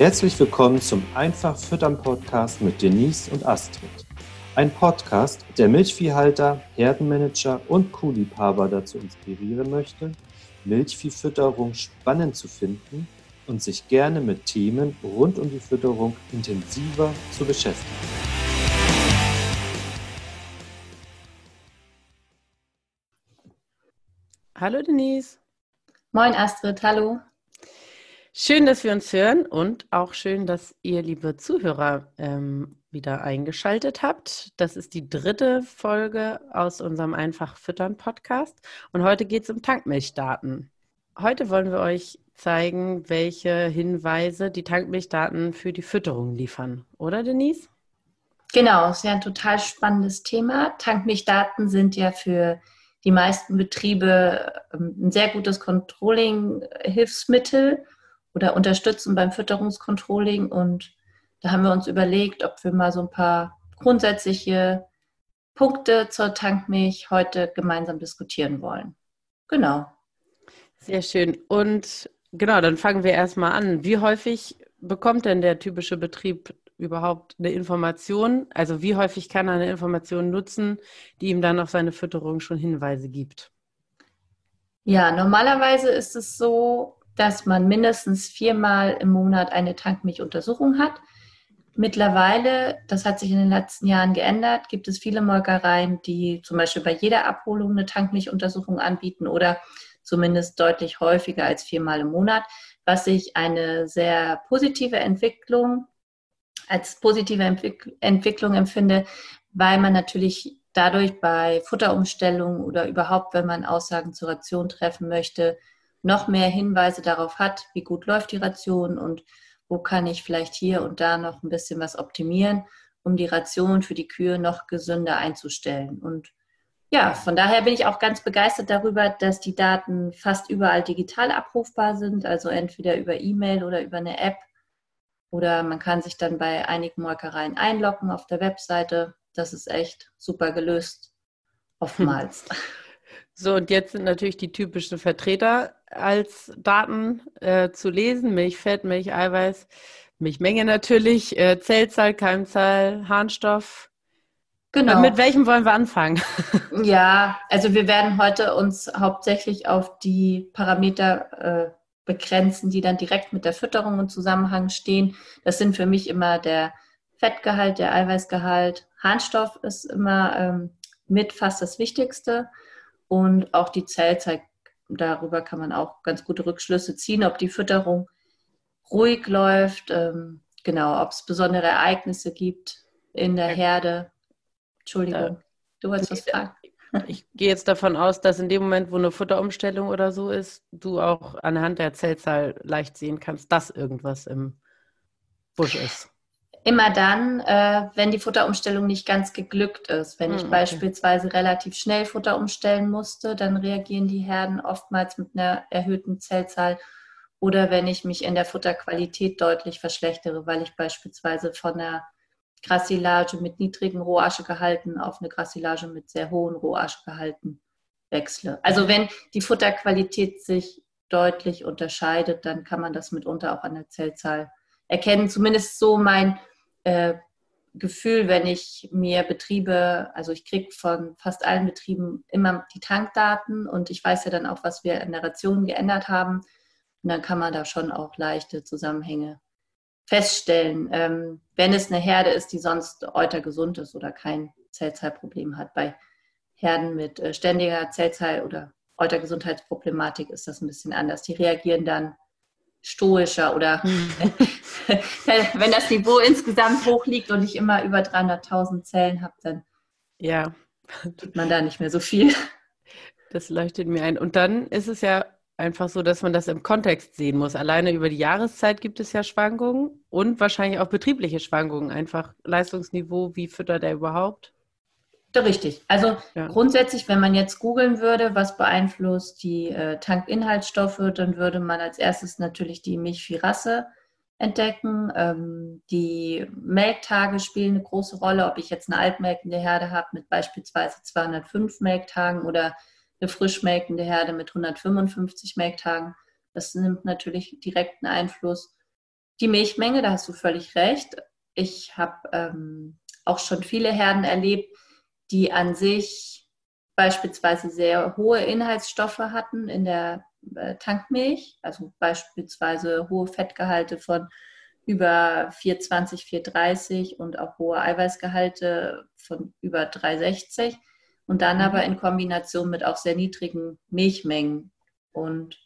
Herzlich willkommen zum Einfach Füttern Podcast mit Denise und Astrid. Ein Podcast, der Milchviehhalter, Herdenmanager und Kuhliebhaber dazu inspirieren möchte, Milchviehfütterung spannend zu finden und sich gerne mit Themen rund um die Fütterung intensiver zu beschäftigen. Hallo Denise. Moin Astrid, hallo. Schön, dass wir uns hören und auch schön, dass ihr, liebe Zuhörer, ähm, wieder eingeschaltet habt. Das ist die dritte Folge aus unserem Einfach Füttern Podcast und heute geht es um Tankmilchdaten. Heute wollen wir euch zeigen, welche Hinweise die Tankmilchdaten für die Fütterung liefern, oder Denise? Genau, ist ja ein total spannendes Thema. Tankmilchdaten sind ja für die meisten Betriebe ähm, ein sehr gutes Controlling-Hilfsmittel oder unterstützen beim Fütterungscontrolling. Und da haben wir uns überlegt, ob wir mal so ein paar grundsätzliche Punkte zur Tankmilch heute gemeinsam diskutieren wollen. Genau. Sehr schön. Und genau, dann fangen wir erstmal an. Wie häufig bekommt denn der typische Betrieb überhaupt eine Information? Also wie häufig kann er eine Information nutzen, die ihm dann auf seine Fütterung schon Hinweise gibt? Ja, normalerweise ist es so, dass man mindestens viermal im Monat eine Tankmilchuntersuchung hat. Mittlerweile, das hat sich in den letzten Jahren geändert, gibt es viele Molkereien, die zum Beispiel bei jeder Abholung eine Tankmilchuntersuchung anbieten oder zumindest deutlich häufiger als viermal im Monat, was ich eine sehr positive Entwicklung als positive Entwick Entwicklung empfinde, weil man natürlich dadurch bei Futterumstellungen oder überhaupt, wenn man Aussagen zur Ration treffen möchte, noch mehr Hinweise darauf hat, wie gut läuft die Ration und wo kann ich vielleicht hier und da noch ein bisschen was optimieren, um die Ration für die Kühe noch gesünder einzustellen. Und ja, von daher bin ich auch ganz begeistert darüber, dass die Daten fast überall digital abrufbar sind, also entweder über E-Mail oder über eine App. Oder man kann sich dann bei einigen Molkereien einloggen auf der Webseite. Das ist echt super gelöst, oftmals. So, und jetzt sind natürlich die typischen Vertreter als Daten äh, zu lesen. Milchfett, Milcheiweiß, Milchmenge natürlich, äh, Zellzahl, Keimzahl, Harnstoff. Genau. Mit welchem wollen wir anfangen? Ja, also wir werden heute uns hauptsächlich auf die Parameter äh, begrenzen, die dann direkt mit der Fütterung im Zusammenhang stehen. Das sind für mich immer der Fettgehalt, der Eiweißgehalt. Harnstoff ist immer ähm, mit fast das Wichtigste und auch die Zellzeit. Darüber kann man auch ganz gute Rückschlüsse ziehen, ob die Fütterung ruhig läuft, ähm, genau, ob es besondere Ereignisse gibt in der Herde. Entschuldigung, äh, du wolltest was fragen. Ich gehe jetzt davon aus, dass in dem Moment, wo eine Futterumstellung oder so ist, du auch anhand der Zellzahl leicht sehen kannst, dass irgendwas im Busch ist. Immer dann, äh, wenn die Futterumstellung nicht ganz geglückt ist. Wenn ich hm, okay. beispielsweise relativ schnell Futter umstellen musste, dann reagieren die Herden oftmals mit einer erhöhten Zellzahl. Oder wenn ich mich in der Futterqualität deutlich verschlechtere, weil ich beispielsweise von einer Grassilage mit niedrigen Rohaschegehalten auf eine Grassilage mit sehr hohen Rohaschegehalten wechsle. Also wenn die Futterqualität sich deutlich unterscheidet, dann kann man das mitunter auch an der Zellzahl erkennen. Zumindest so mein äh, Gefühl, wenn ich mir Betriebe, also ich kriege von fast allen Betrieben immer die Tankdaten und ich weiß ja dann auch, was wir in der Ration geändert haben. Und dann kann man da schon auch leichte Zusammenhänge feststellen, ähm, wenn es eine Herde ist, die sonst euter gesund ist oder kein Zellzahlproblem hat. Bei Herden mit äh, ständiger Zellzahl- oder Eutergesundheitsproblematik ist das ein bisschen anders. Die reagieren dann stoischer oder hm. wenn das Niveau insgesamt hoch liegt und ich immer über 300.000 Zellen habe, dann ja. tut man da nicht mehr so viel. Das leuchtet mir ein. Und dann ist es ja einfach so, dass man das im Kontext sehen muss. Alleine über die Jahreszeit gibt es ja Schwankungen und wahrscheinlich auch betriebliche Schwankungen. Einfach Leistungsniveau, wie füttert er überhaupt? Richtig. Also ja. grundsätzlich, wenn man jetzt googeln würde, was beeinflusst die äh, Tankinhaltsstoffe, dann würde man als erstes natürlich die Milchviehrasse entdecken. Ähm, die Melktage spielen eine große Rolle, ob ich jetzt eine altmelkende Herde habe mit beispielsweise 205 Melktagen oder eine frischmelkende Herde mit 155 Melktagen. Das nimmt natürlich direkten Einfluss. die Milchmenge, da hast du völlig recht. Ich habe ähm, auch schon viele Herden erlebt, die an sich beispielsweise sehr hohe Inhaltsstoffe hatten in der äh, Tankmilch, also beispielsweise hohe Fettgehalte von über 420, 430 und auch hohe Eiweißgehalte von über 360 und dann mhm. aber in Kombination mit auch sehr niedrigen Milchmengen. Und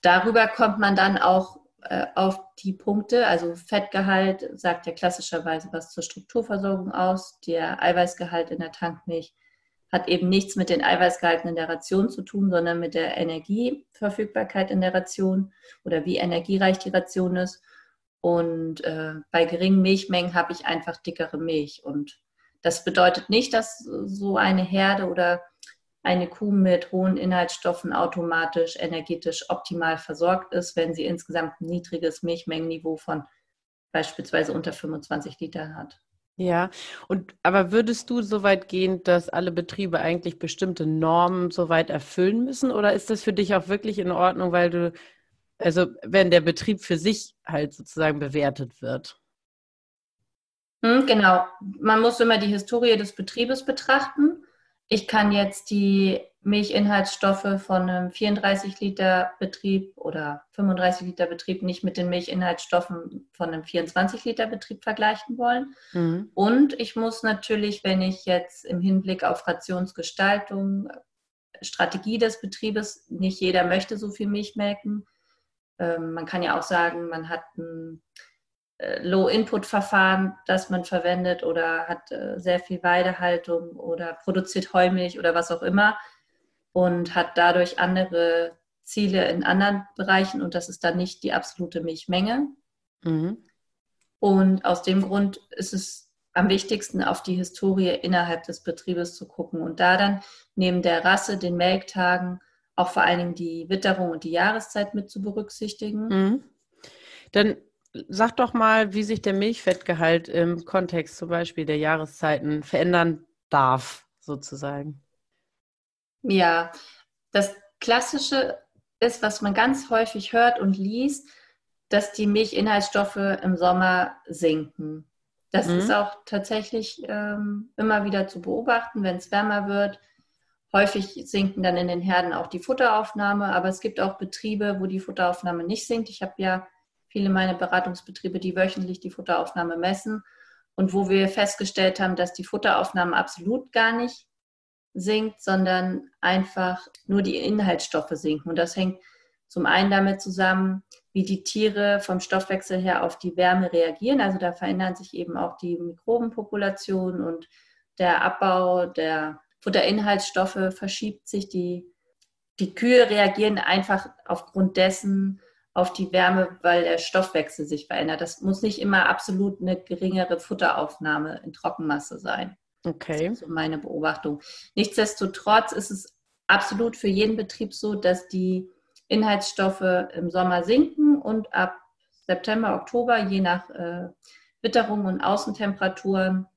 darüber kommt man dann auch äh, auf die Punkte, also Fettgehalt sagt ja klassischerweise was zur Strukturversorgung aus, der Eiweißgehalt in der Tankmilch hat eben nichts mit den Eiweißgehalten in der Ration zu tun, sondern mit der Energieverfügbarkeit in der Ration oder wie energiereich die Ration ist. Und äh, bei geringen Milchmengen habe ich einfach dickere Milch. Und das bedeutet nicht, dass so eine Herde oder eine Kuh mit hohen Inhaltsstoffen automatisch energetisch optimal versorgt ist, wenn sie insgesamt ein niedriges Milchmengenniveau von beispielsweise unter 25 Litern hat. Ja, und aber würdest du so weit gehen, dass alle Betriebe eigentlich bestimmte Normen soweit erfüllen müssen? Oder ist das für dich auch wirklich in Ordnung, weil du, also wenn der Betrieb für sich halt sozusagen bewertet wird? Hm, genau. Man muss immer die Historie des Betriebes betrachten. Ich kann jetzt die Milchinhaltsstoffe von einem 34 Liter Betrieb oder 35 Liter Betrieb nicht mit den Milchinhaltsstoffen von einem 24 Liter Betrieb vergleichen wollen. Mhm. Und ich muss natürlich, wenn ich jetzt im Hinblick auf Rationsgestaltung, Strategie des Betriebes, nicht jeder möchte so viel Milch melken. Ähm, man kann ja auch sagen, man hat ein Low-Input-Verfahren, das man verwendet oder hat äh, sehr viel Weidehaltung oder produziert Heumilch oder was auch immer und hat dadurch andere Ziele in anderen Bereichen und das ist dann nicht die absolute Milchmenge. Mhm. Und aus dem Grund ist es am wichtigsten, auf die Historie innerhalb des Betriebes zu gucken und da dann neben der Rasse, den Melktagen, auch vor allen Dingen die Witterung und die Jahreszeit mit zu berücksichtigen. Mhm. Dann sag doch mal, wie sich der Milchfettgehalt im Kontext zum Beispiel der Jahreszeiten verändern darf, sozusagen. Ja, das Klassische ist, was man ganz häufig hört und liest, dass die Milchinhaltsstoffe im Sommer sinken. Das mhm. ist auch tatsächlich ähm, immer wieder zu beobachten, wenn es wärmer wird. Häufig sinken dann in den Herden auch die Futteraufnahme, aber es gibt auch Betriebe, wo die Futteraufnahme nicht sinkt. Ich habe ja viele meiner Beratungsbetriebe, die wöchentlich die Futteraufnahme messen und wo wir festgestellt haben, dass die Futteraufnahme absolut gar nicht sinkt, sondern einfach nur die Inhaltsstoffe sinken. Und das hängt zum einen damit zusammen, wie die Tiere vom Stoffwechsel her auf die Wärme reagieren. Also da verändern sich eben auch die Mikrobenpopulation und der Abbau der Futterinhaltsstoffe verschiebt sich. Die, die Kühe reagieren einfach aufgrund dessen auf die Wärme, weil der Stoffwechsel sich verändert. Das muss nicht immer absolut eine geringere Futteraufnahme in Trockenmasse sein. Okay. Das ist so meine Beobachtung. Nichtsdestotrotz ist es absolut für jeden Betrieb so, dass die Inhaltsstoffe im Sommer sinken und ab September, Oktober, je nach äh, Witterung und Außentemperatur,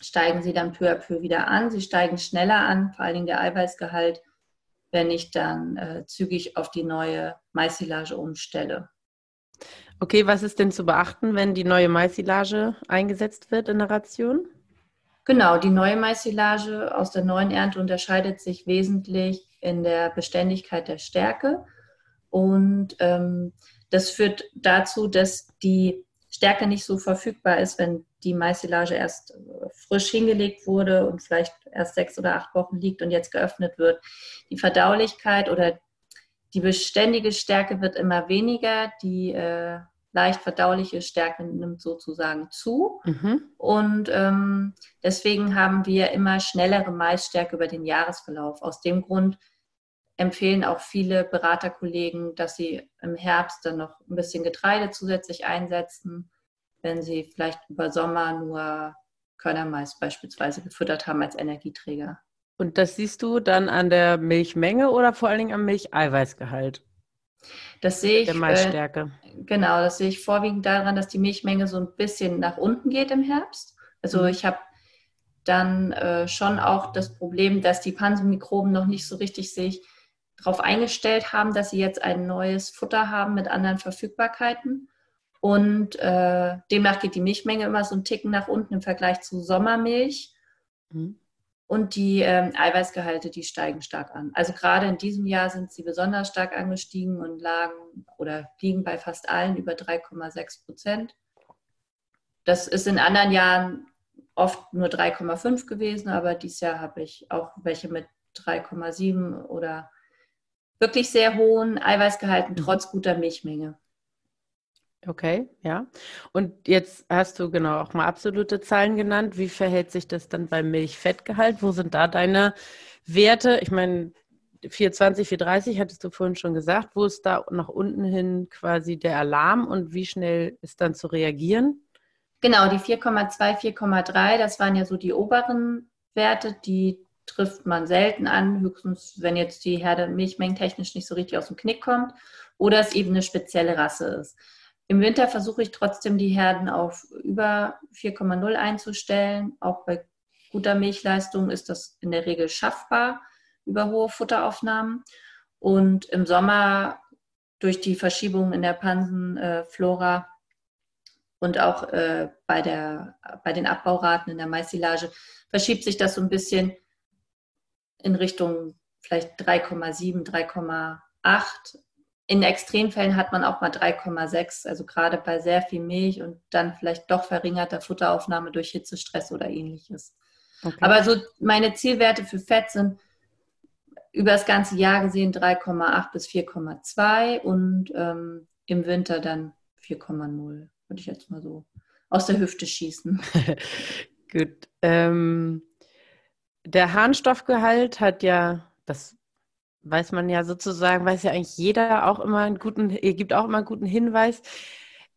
steigen sie dann peu à peu wieder an. Sie steigen schneller an, vor allen Dingen der Eiweißgehalt, wenn ich dann äh, zügig auf die neue Maisilage umstelle. Okay, was ist denn zu beachten, wenn die neue Maisilage eingesetzt wird in der Ration? Genau, die neue Maissilage aus der neuen Ernte unterscheidet sich wesentlich in der Beständigkeit der Stärke. Und ähm, das führt dazu, dass die Stärke nicht so verfügbar ist, wenn die Maissilage erst frisch hingelegt wurde und vielleicht erst sechs oder acht Wochen liegt und jetzt geöffnet wird. Die Verdaulichkeit oder die beständige Stärke wird immer weniger. Die äh, leicht verdauliche Stärke nimmt sozusagen zu. Mhm. Und ähm, deswegen haben wir immer schnellere Maisstärke über den Jahresverlauf. Aus dem Grund empfehlen auch viele Beraterkollegen, dass sie im Herbst dann noch ein bisschen Getreide zusätzlich einsetzen, wenn sie vielleicht über Sommer nur Körnermais beispielsweise gefüttert haben als Energieträger. Und das siehst du dann an der Milchmenge oder vor allen Dingen am Milcheiweißgehalt? Das sehe ich. Der Maisstärke. Äh, genau, das sehe ich vorwiegend daran, dass die Milchmenge so ein bisschen nach unten geht im Herbst. Also mhm. ich habe dann äh, schon auch das Problem, dass die Pansenmikroben noch nicht so richtig sich darauf eingestellt haben, dass sie jetzt ein neues Futter haben mit anderen Verfügbarkeiten. Und äh, demnach geht die Milchmenge immer so einen Ticken nach unten im Vergleich zu Sommermilch. Mhm. Und die ähm, Eiweißgehalte, die steigen stark an. Also gerade in diesem Jahr sind sie besonders stark angestiegen und lagen oder liegen bei fast allen über 3,6 Prozent. Das ist in anderen Jahren oft nur 3,5 gewesen, aber dieses Jahr habe ich auch welche mit 3,7 oder wirklich sehr hohen Eiweißgehalten mhm. trotz guter Milchmenge. Okay, ja. Und jetzt hast du genau auch mal absolute Zahlen genannt. Wie verhält sich das dann beim Milchfettgehalt? Wo sind da deine Werte? Ich meine, 420, 430 hattest du vorhin schon gesagt. Wo ist da nach unten hin quasi der Alarm und wie schnell ist dann zu reagieren? Genau, die 4,2, 4,3, das waren ja so die oberen Werte, die trifft man selten an, höchstens wenn jetzt die Herde milchmengentechnisch nicht so richtig aus dem Knick kommt oder es eben eine spezielle Rasse ist. Im Winter versuche ich trotzdem die Herden auf über 4,0 einzustellen. Auch bei guter Milchleistung ist das in der Regel schaffbar über hohe Futteraufnahmen. Und im Sommer durch die Verschiebung in der Pansenflora und auch äh, bei, der, bei den Abbauraten in der Maissilage verschiebt sich das so ein bisschen in Richtung vielleicht 3,7, 3,8. In Extremfällen hat man auch mal 3,6, also gerade bei sehr viel Milch und dann vielleicht doch verringerter Futteraufnahme durch Hitzestress oder ähnliches. Okay. Aber so meine Zielwerte für Fett sind über das ganze Jahr gesehen 3,8 bis 4,2 und ähm, im Winter dann 4,0 würde ich jetzt mal so aus der Hüfte schießen. Gut. Ähm, der Harnstoffgehalt hat ja, das weiß man ja sozusagen, weiß ja eigentlich jeder auch immer einen guten, gibt auch immer einen guten Hinweis.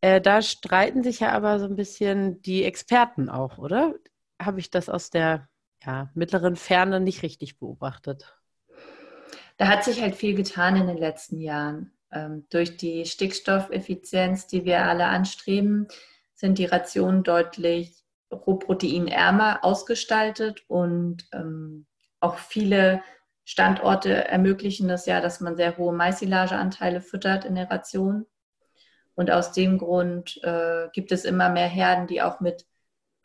Äh, da streiten sich ja aber so ein bisschen die Experten auch, oder? Habe ich das aus der ja, mittleren Ferne nicht richtig beobachtet? Da hat sich halt viel getan in den letzten Jahren. Ähm, durch die Stickstoffeffizienz, die wir alle anstreben, sind die Rationen deutlich rohproteinärmer ausgestaltet und ähm, auch viele Standorte ermöglichen das ja, dass man sehr hohe Maissilageanteile füttert in der Ration. Und aus dem Grund äh, gibt es immer mehr Herden, die auch mit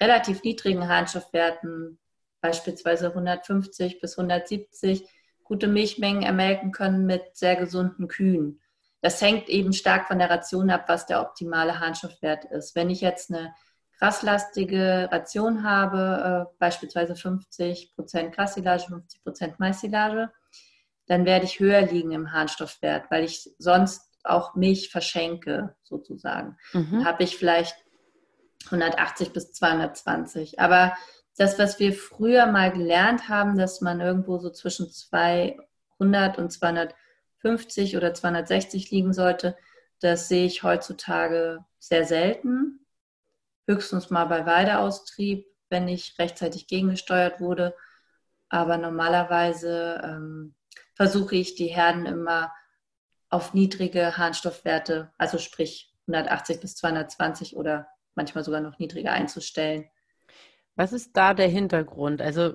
relativ niedrigen Harnstoffwerten, beispielsweise 150 bis 170, gute Milchmengen ermelken können mit sehr gesunden Kühen. Das hängt eben stark von der Ration ab, was der optimale Harnstoffwert ist. Wenn ich jetzt eine krasslastige Ration habe, äh, beispielsweise 50 Prozent Grassilage, 50 Prozent Maissilage, dann werde ich höher liegen im Harnstoffwert, weil ich sonst auch Milch verschenke, sozusagen. Mhm. Dann habe ich vielleicht 180 bis 220. Aber das, was wir früher mal gelernt haben, dass man irgendwo so zwischen 200 und 200 250 oder 260 liegen sollte, das sehe ich heutzutage sehr selten. Höchstens mal bei Weideaustrieb, wenn nicht rechtzeitig gegengesteuert wurde. Aber normalerweise ähm, versuche ich die Herden immer auf niedrige Harnstoffwerte, also sprich 180 bis 220 oder manchmal sogar noch niedriger einzustellen. Was ist da der Hintergrund? Also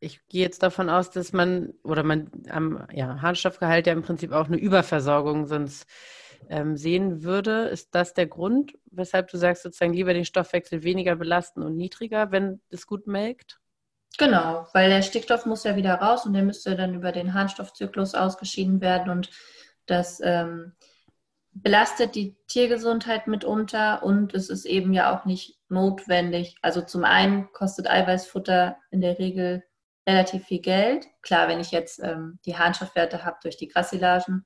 ich gehe jetzt davon aus, dass man oder man am ja, Harnstoffgehalt ja im Prinzip auch eine Überversorgung sonst ähm, sehen würde. Ist das der Grund, weshalb du sagst, sozusagen lieber den Stoffwechsel weniger belasten und niedriger, wenn es gut melkt? Genau, weil der Stickstoff muss ja wieder raus und der müsste dann über den Harnstoffzyklus ausgeschieden werden und das ähm, belastet die Tiergesundheit mitunter und es ist eben ja auch nicht notwendig. Also zum einen kostet Eiweißfutter in der Regel relativ viel Geld. Klar, wenn ich jetzt ähm, die Harnstoffwerte habe durch die Grassilagen.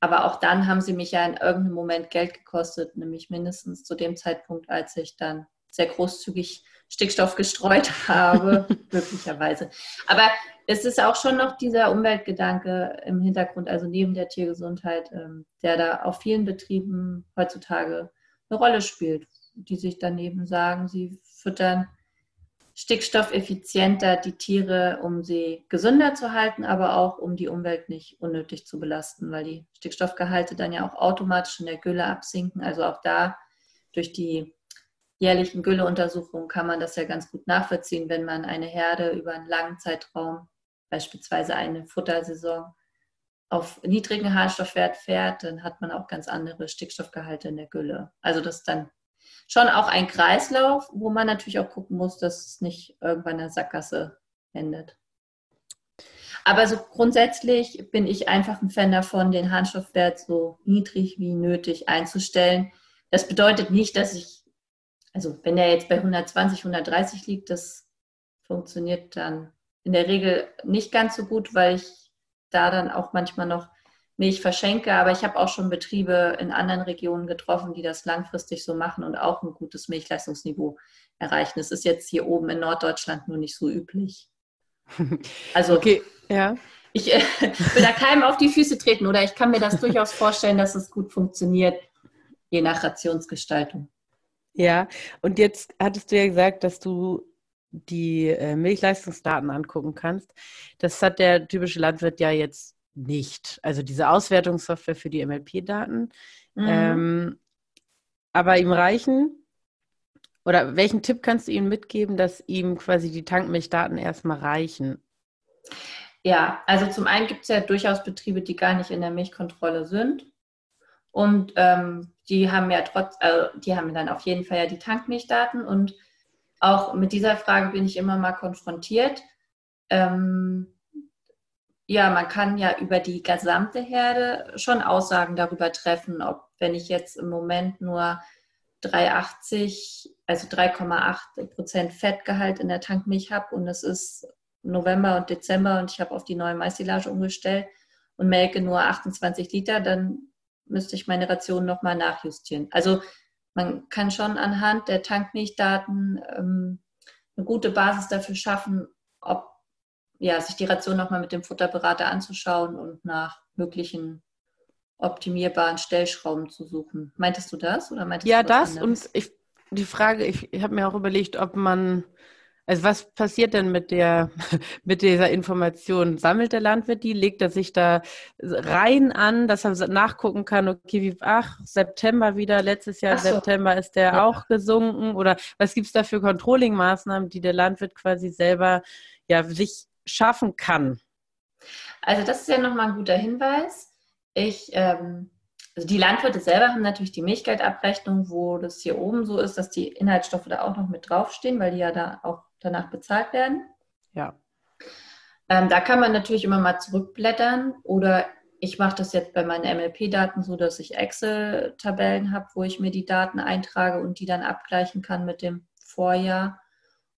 Aber auch dann haben sie mich ja in irgendeinem Moment Geld gekostet, nämlich mindestens zu dem Zeitpunkt, als ich dann sehr großzügig Stickstoff gestreut habe, möglicherweise. Aber es ist auch schon noch dieser Umweltgedanke im Hintergrund, also neben der Tiergesundheit, ähm, der da auf vielen Betrieben heutzutage eine Rolle spielt, die sich daneben sagen, sie füttern stickstoffeffizienter die Tiere, um sie gesünder zu halten, aber auch um die Umwelt nicht unnötig zu belasten, weil die Stickstoffgehalte dann ja auch automatisch in der Gülle absinken. Also auch da durch die jährlichen Gülleuntersuchungen kann man das ja ganz gut nachvollziehen, wenn man eine Herde über einen langen Zeitraum, beispielsweise eine Futtersaison, auf niedrigen Harnstoffwert fährt, dann hat man auch ganz andere Stickstoffgehalte in der Gülle. Also das ist dann schon auch ein Kreislauf, wo man natürlich auch gucken muss, dass es nicht irgendwann in der Sackgasse endet. Aber so grundsätzlich bin ich einfach ein Fan davon, den Harnstoffwert so niedrig wie nötig einzustellen. Das bedeutet nicht, dass ich, also wenn der jetzt bei 120, 130 liegt, das funktioniert dann in der Regel nicht ganz so gut, weil ich da dann auch manchmal noch Milch verschenke. Aber ich habe auch schon Betriebe in anderen Regionen getroffen, die das langfristig so machen und auch ein gutes Milchleistungsniveau erreichen. Es ist jetzt hier oben in Norddeutschland nur nicht so üblich. Also okay. ja. ich äh, will da keinem auf die Füße treten oder ich kann mir das durchaus vorstellen, dass es gut funktioniert, je nach Rationsgestaltung. Ja, und jetzt hattest du ja gesagt, dass du die äh, Milchleistungsdaten angucken kannst. Das hat der typische Landwirt ja jetzt nicht. Also diese Auswertungssoftware für die MLP-Daten. Mhm. Ähm, aber ihm reichen oder welchen Tipp kannst du ihm mitgeben, dass ihm quasi die Tankmilchdaten erstmal reichen? Ja, also zum einen gibt es ja durchaus Betriebe, die gar nicht in der Milchkontrolle sind. Und ähm, die haben ja trotz, äh, die haben dann auf jeden Fall ja die Tankmilchdaten. Und auch mit dieser Frage bin ich immer mal konfrontiert. Ähm, ja, man kann ja über die gesamte Herde schon Aussagen darüber treffen, ob wenn ich jetzt im Moment nur 3,80, also 3,8 Prozent Fettgehalt in der Tankmilch habe und es ist November und Dezember und ich habe auf die neue Maissilage umgestellt und melke nur 28 Liter, dann müsste ich meine Ration nochmal nachjustieren. Also man kann schon anhand der Tankmilchdaten ähm, eine gute Basis dafür schaffen, ob ja, sich die Ration nochmal mit dem Futterberater anzuschauen und nach möglichen optimierbaren Stellschrauben zu suchen. Meintest du das oder meintest ja, du das anderes? und ich, die Frage, ich, ich habe mir auch überlegt, ob man, also was passiert denn mit der, mit dieser Information? Sammelt der Landwirt die, legt er sich da rein an, dass er nachgucken kann, okay, wie, ach, September wieder, letztes Jahr so. September ist der ja. auch gesunken oder was gibt es da für Controlling-Maßnahmen, die der Landwirt quasi selber ja sich schaffen kann? Also das ist ja nochmal ein guter Hinweis. Ich, ähm, also die Landwirte selber haben natürlich die Milchgeldabrechnung, wo das hier oben so ist, dass die Inhaltsstoffe da auch noch mit draufstehen, weil die ja da auch danach bezahlt werden. Ja. Ähm, da kann man natürlich immer mal zurückblättern oder ich mache das jetzt bei meinen MLP-Daten so, dass ich Excel-Tabellen habe, wo ich mir die Daten eintrage und die dann abgleichen kann mit dem Vorjahr.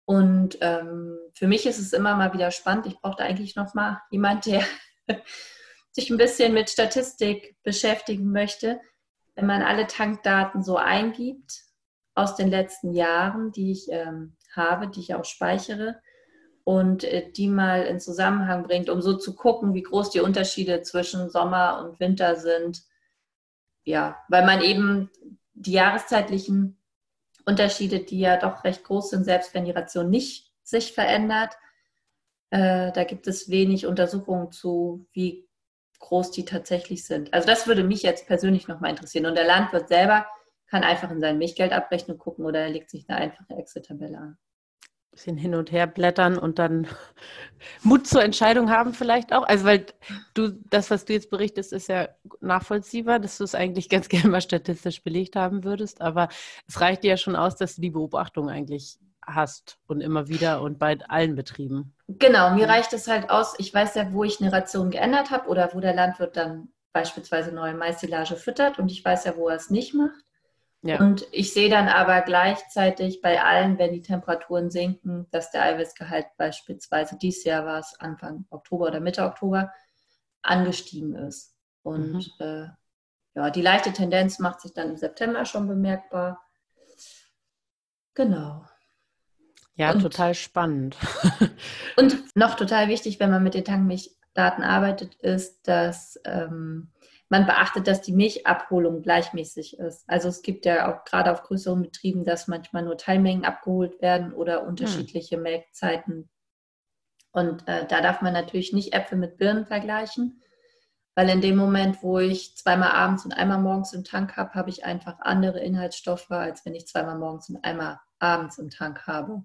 Und ähm, für mich ist es immer mal wieder spannend. Ich brauche da eigentlich noch mal jemand, der sich ein bisschen mit Statistik beschäftigen möchte, wenn man alle Tankdaten so eingibt aus den letzten Jahren, die ich ähm, habe, die ich auch speichere, und äh, die mal in Zusammenhang bringt, um so zu gucken, wie groß die Unterschiede zwischen Sommer und Winter sind. Ja, weil man eben die jahreszeitlichen Unterschiede, die ja doch recht groß sind, selbst wenn die Ration nicht sich verändert, äh, da gibt es wenig Untersuchungen zu, wie groß die tatsächlich sind. Also das würde mich jetzt persönlich nochmal interessieren. Und der Landwirt selber kann einfach in seine Milchgeldabrechnung gucken oder er legt sich eine einfache Excel-Tabelle an. Bisschen hin und her blättern und dann Mut zur Entscheidung haben vielleicht auch. Also weil du, das, was du jetzt berichtest, ist ja nachvollziehbar, dass du es eigentlich ganz gerne mal statistisch belegt haben würdest. Aber es reicht dir ja schon aus, dass du die Beobachtung eigentlich hast und immer wieder und bei allen Betrieben. Genau, mir reicht es halt aus, ich weiß ja, wo ich eine Ration geändert habe oder wo der Landwirt dann beispielsweise neue Maissilage füttert und ich weiß ja, wo er es nicht macht. Ja. Und ich sehe dann aber gleichzeitig bei allen, wenn die Temperaturen sinken, dass der Eiweißgehalt beispielsweise dieses Jahr war es Anfang Oktober oder Mitte Oktober angestiegen ist. Und mhm. äh, ja, die leichte Tendenz macht sich dann im September schon bemerkbar. Genau. Ja, und, total spannend. und noch total wichtig, wenn man mit den Tankmilchdaten arbeitet, ist, dass ähm, man beachtet, dass die Milchabholung gleichmäßig ist. Also es gibt ja auch gerade auf größeren Betrieben, dass manchmal nur Teilmengen abgeholt werden oder unterschiedliche hm. Melkzeiten. Und äh, da darf man natürlich nicht Äpfel mit Birnen vergleichen, weil in dem Moment, wo ich zweimal abends und einmal morgens im Tank habe, habe ich einfach andere Inhaltsstoffe, als wenn ich zweimal morgens und einmal abends im Tank habe.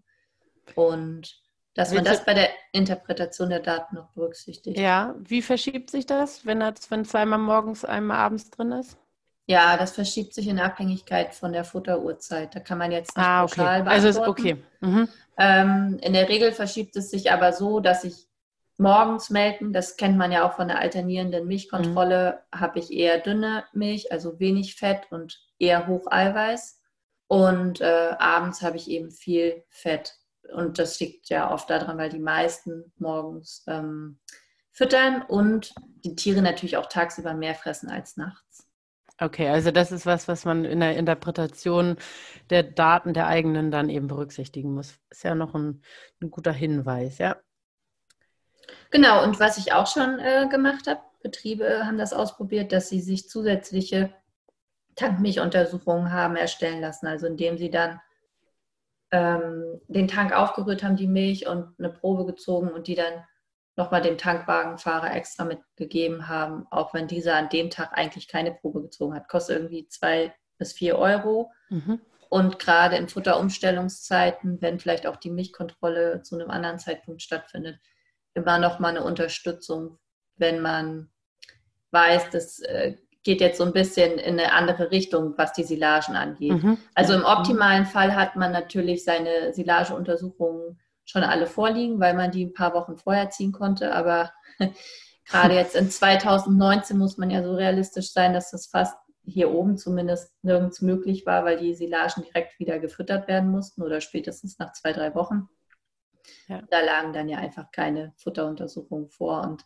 Und dass man das bei der Interpretation der Daten noch berücksichtigt. Ja, wie verschiebt sich das, wenn das, wenn zweimal morgens, einmal abends drin ist? Ja, das verschiebt sich in Abhängigkeit von der Futteruhrzeit. Da kann man jetzt nicht ah, okay. pauschal beantworten. Also ist okay. Mhm. Ähm, in der Regel verschiebt es sich aber so, dass ich morgens melken, das kennt man ja auch von der alternierenden Milchkontrolle, mhm. habe ich eher dünne Milch, also wenig Fett und eher hoch Eiweiß. Und äh, abends habe ich eben viel Fett. Und das liegt ja oft daran, weil die meisten morgens ähm, füttern und die Tiere natürlich auch tagsüber mehr fressen als nachts. Okay, also das ist was, was man in der Interpretation der Daten der eigenen dann eben berücksichtigen muss. Ist ja noch ein, ein guter Hinweis, ja. Genau, und was ich auch schon äh, gemacht habe, Betriebe haben das ausprobiert, dass sie sich zusätzliche Tankmilchuntersuchungen haben erstellen lassen. Also indem sie dann ähm, den Tank aufgerührt haben, die Milch und eine Probe gezogen und die dann nochmal dem Tankwagenfahrer extra mitgegeben haben, auch wenn dieser an dem Tag eigentlich keine Probe gezogen hat. Kostet irgendwie zwei bis vier Euro. Mhm. Und gerade in Futterumstellungszeiten, wenn vielleicht auch die Milchkontrolle zu einem anderen Zeitpunkt stattfindet, immer noch mal eine Unterstützung, wenn man weiß, das äh, geht jetzt so ein bisschen in eine andere Richtung, was die Silagen angeht. Mhm. Also im optimalen Fall hat man natürlich seine Silageuntersuchungen schon alle vorliegen, weil man die ein paar Wochen vorher ziehen konnte. Aber gerade jetzt in 2019 muss man ja so realistisch sein, dass das fast hier oben zumindest nirgends möglich war, weil die Silagen direkt wieder gefüttert werden mussten oder spätestens nach zwei, drei Wochen. Ja. Da lagen dann ja einfach keine Futteruntersuchungen vor. Und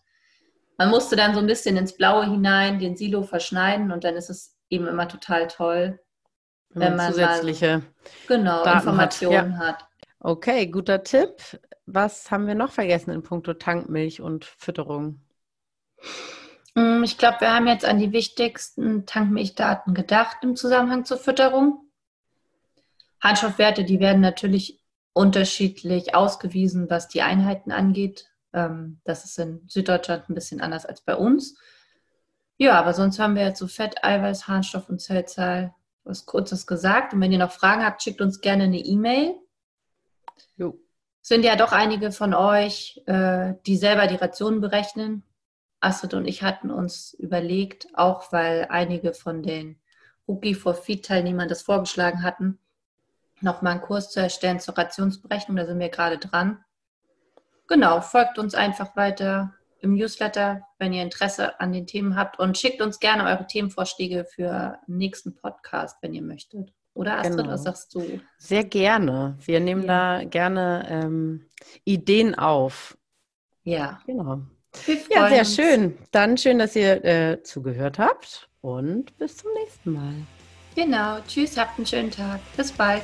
man musste dann so ein bisschen ins Blaue hinein den Silo verschneiden und dann ist es eben immer total toll, wenn, man zusätzliche mal, genau, Daten Informationen hat. Ja. hat. Okay, guter Tipp. Was haben wir noch vergessen in puncto Tankmilch und Fütterung? Mm, ich glaube, wir haben jetzt an die wichtigsten Tankmilchdaten gedacht im Zusammenhang zur Fütterung. Handstoffwerte, die werden natürlich unterschiedlich ausgewiesen, was die Einheiten angeht. Ähm, das ist in Süddeutschland ein bisschen anders als bei uns. Ja, aber sonst haben wir jetzt so Fett, Eiweiß, Harnstoff und Zellzahl was Kurzes gesagt. Und wenn ihr noch Fragen habt, schickt uns gerne eine E-Mail. Sind ja doch einige von euch, äh, die selber die Rationen berechnen. Astrid und ich hatten uns überlegt, auch weil einige von den Rookie for Feed Teilnehmern das vorgeschlagen hatten, nochmal einen Kurs zu erstellen zur Rationsberechnung. Da sind wir gerade dran. Genau, folgt uns einfach weiter im Newsletter, wenn ihr Interesse an den Themen habt und schickt uns gerne eure Themenvorschläge für den nächsten Podcast, wenn ihr möchtet. Oder Astrid, genau. was sagst du? Sehr gerne. Wir nehmen ja. da gerne ähm, Ideen auf. Ja. Genau. Ja, sehr uns. schön. Dann schön, dass ihr äh, zugehört habt und bis zum nächsten Mal. Genau. Tschüss, habt einen schönen Tag. Bis bald.